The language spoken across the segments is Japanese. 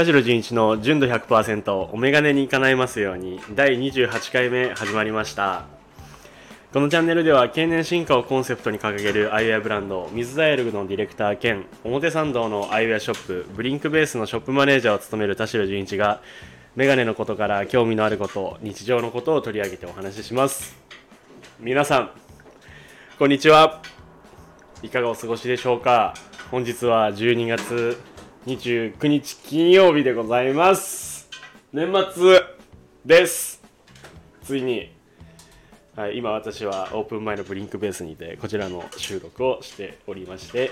田代純一の純度100%お眼鏡に叶えますように第28回目始まりました。このチャンネルでは経年進化をコンセプトに掲げるアイウェアブランド水ザエルグのディレクター兼表参道のアイウェアショップブリンクベースのショップマネージャーを務める田代純一がメガネのことから興味のあること日常のことを取り上げてお話しします。皆さんこんにちは。いかがお過ごしでしょうか。本日は12月29日金曜日でございます。年末です。ついに、はい、今私はオープン前のブリンクベースにてこちらの収録をしておりまして、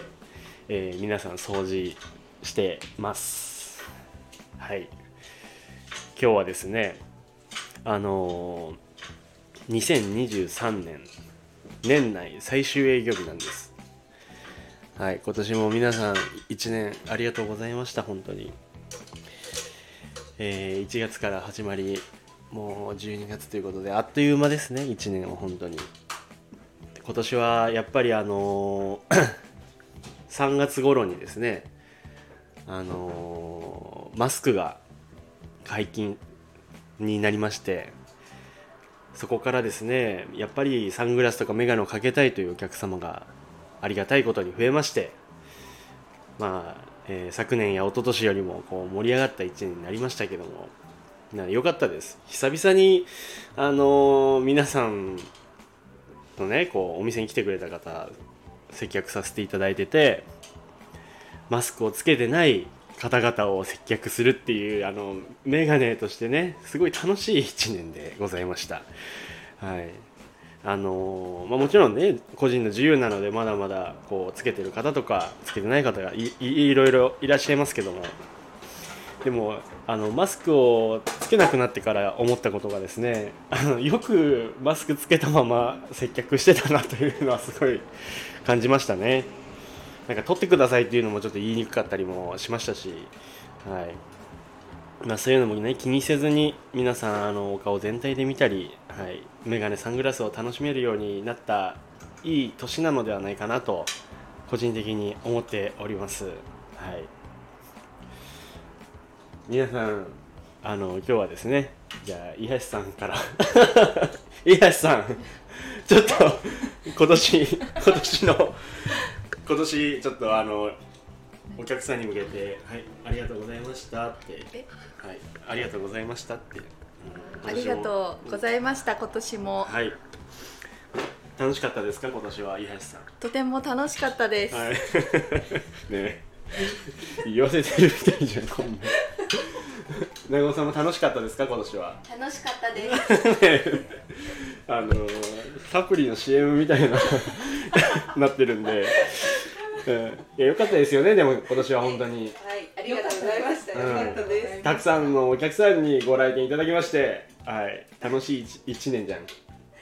えー皆さん掃除してます。はい。今日はですねあのー2023年年内最終営業日なんです。はい今年も皆さん1年ありがとうございました本当に。えー1月から始まりもう12月ということであっという間ですね1年は本当に。今年はやっぱりあのー 3月頃にですねあのーマスクが解禁になりましてそこからですねやっぱりサングラスとかメガネをかけたいというお客様がありがたいことに増えましてまあ、えー昨年や一昨年よりもこう盛り上がった1年になりましたけどもな良かったです。久々にあのー皆さんのねこうお店に来てくれた方接客させていただいててマスクをつけてない方々を接客するっていうあのメガネとしてねすごい楽しい1年でございました。はい。あのまあ、もちろんね個人の自由なのでまだまだこうつけてる方とかつけてない方がいいいろいろいらっしゃいますけども。でもあのマスクをつけなくなってから思ったことがですねあのよくマスクつけたまま接客してたなというのはすごい 感じましたね。なんか取ってくださいっていうのもちょっと言いにくかったりもしましたし、はい。まあ、そういうのもね気にせずに皆さんあのお顔全体で見たり、はい、メガネサングラスを楽しめるようになったいい年なのではないかなと個人的に思っております。はい。皆さんあの今日はですねじゃあ伊橋さんから 伊橋さんちょっと今年今年の今年ちょっとあのお客さんに向けてはいありがとうございましたって。え？はい。ありがとうございましたって、うんありがとうございました今年も。はい。楽しかったですか今年は伊橋さん。とても楽しかったです、はい。ね。言わせてるみたいじゃんこんな。長尾さんも楽しかったですか今年は？楽しかったです。あのサプリの CM みたいな なってるんで、うん、いやよかったですよねでも今年は本当に。はい。ありがとうございました。うん。よかったです、たくさんのお客さんにご来店いただきまして、はい、楽しい一一年じゃん。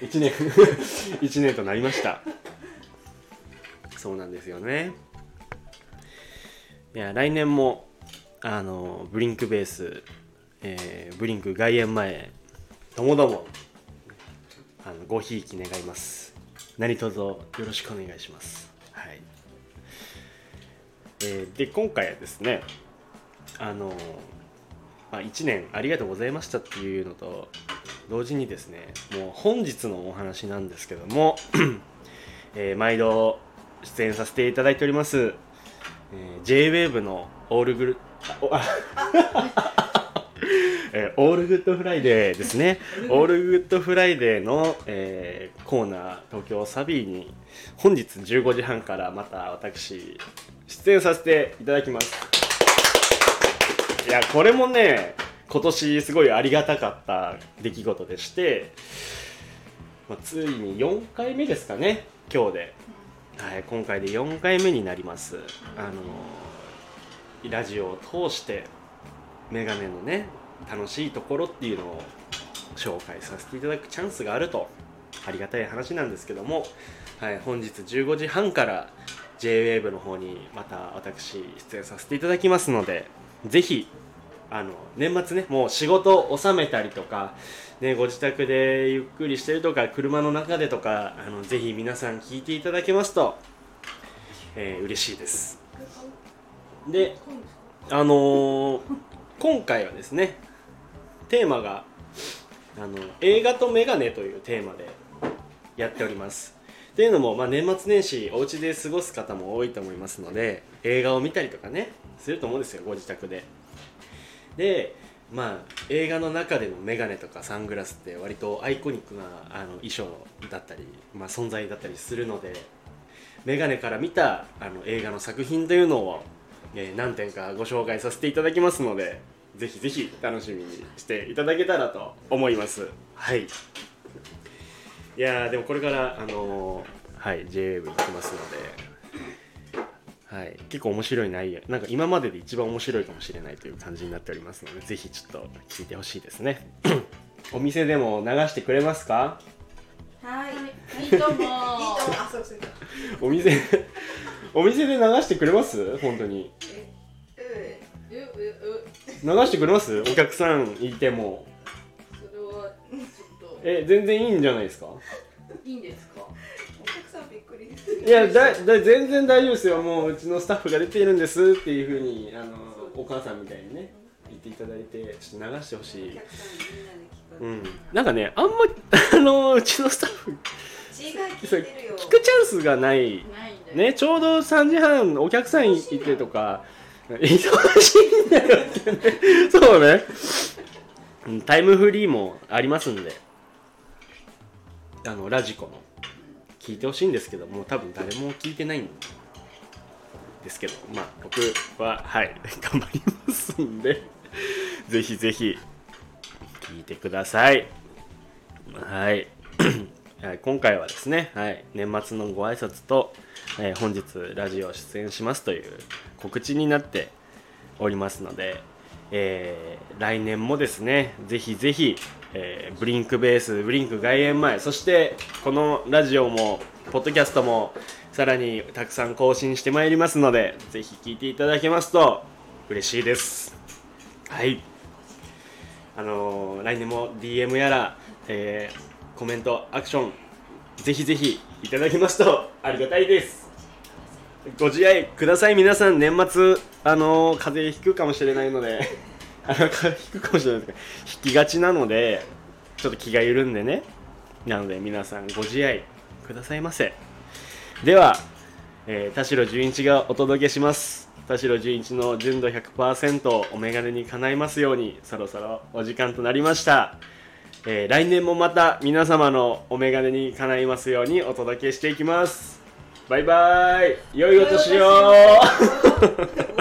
一年。一年となりました。そうなんですよね。いや来年もあのブリンクベース、えーブリンク外苑前ともどもあのごひいき願います。何卒よろしくお願いします。はい、えーで今回はですねあのまあ、1年ありがとうございましたっていうのと同時にですねもう本日のお話なんですけども、えー毎度出演させていただいております、えー JWAVE のオールグルあ えー ALL GOOD FRIDAY ですね。 ALL GOOD FRIDAY の、えーコーナー東京サビーに本日15時半からまた私出演させていただきます。いやこれもね今年すごいありがたかった出来事でして、まあ、ついに4回目ですかね今日で、はい、今回で4回目になります。あのラジオを通してメガネのね楽しいところっていうのを紹介させていただくチャンスがあるとありがたい話なんですけども、はい、本日15時半から JWAVE の方にまた私出演させていただきますのでぜひあの年末ねもう仕事を収めたりとか、ね、ご自宅でゆっくりしてるとか車の中でとかあのぜひ皆さん聞いていただけますと、えー嬉しいです。であのー今回はですねテーマがあの映画とメガネというテーマでやっております。っていうのも、まあ、年末年始お家で過ごす方も多いと思いますので映画を見たりとかねすると思うんですよご自宅で。でまあ映画の中でのメガネとかサングラスって割とアイコニックなあの衣装だったり、まあ、存在だったりするのでメガネから見たあの映画の作品というのを、えー何点かご紹介させていただきますのでぜひぜひ楽しみにしていただけたらと思います。はい。いやでもこれからあのーはい JWAVE 行きますので。はい、結構面白い内容。なんか今までで一番面白いかもしれないという感じになっておりますのでぜひちょっと聞いてほしいですね。お店でも流してくれますか？はい。いいと思う。あそうそう。お店お店で流してくれます？本当に。えううう。流してくれます？お客さんいても。それはちょっと。え全然いいんじゃないですか？いいんですか？いやだだ全然大丈夫ですよ。もううちのスタッフが出ているんですっていうふうにあのお母さんみたいにね言っていただいてちょっと流してほしい。うん。なんかねあんま あのうちのスタッフ聞くチャンスがない。ねちょうど3時半お客さんいてとか忙しいんだよってね。そうね。うんタイムフリーもありますんで。あのラジコの聞いてほしいんですけどもう多分誰も聞いてないんですけどまあ僕ははい頑張りますんで ぜひぜひ聞いてください。はい、今回はですね、はい、年末のご挨拶と、えー本日ラジオ出演しますという告知になっておりますので、えー来年もですねぜひぜひ、えーブリンクベースブリンク外苑前そしてこのラジオもポッドキャストもさらにたくさん更新してまいりますのでぜひ聞いていただけますと嬉しいです。はい。あのー来年も DM やら、えーコメントアクションぜひぜひいただけますとありがたいです。ご自愛ください皆さん。年末あのー風邪ひくかもしれないので。あの風邪ひくかもしれないですけど引きがちなのでちょっと気が緩んでね。なので皆さんご自愛くださいませ。では、えー田代純一がお届けします。田代純一の純度100%お眼鏡に叶いますようにそろそろお時間となりました、えー来年もまた皆様のお眼鏡に叶いますようにお届けしていきます。バイバイ。良いお年を。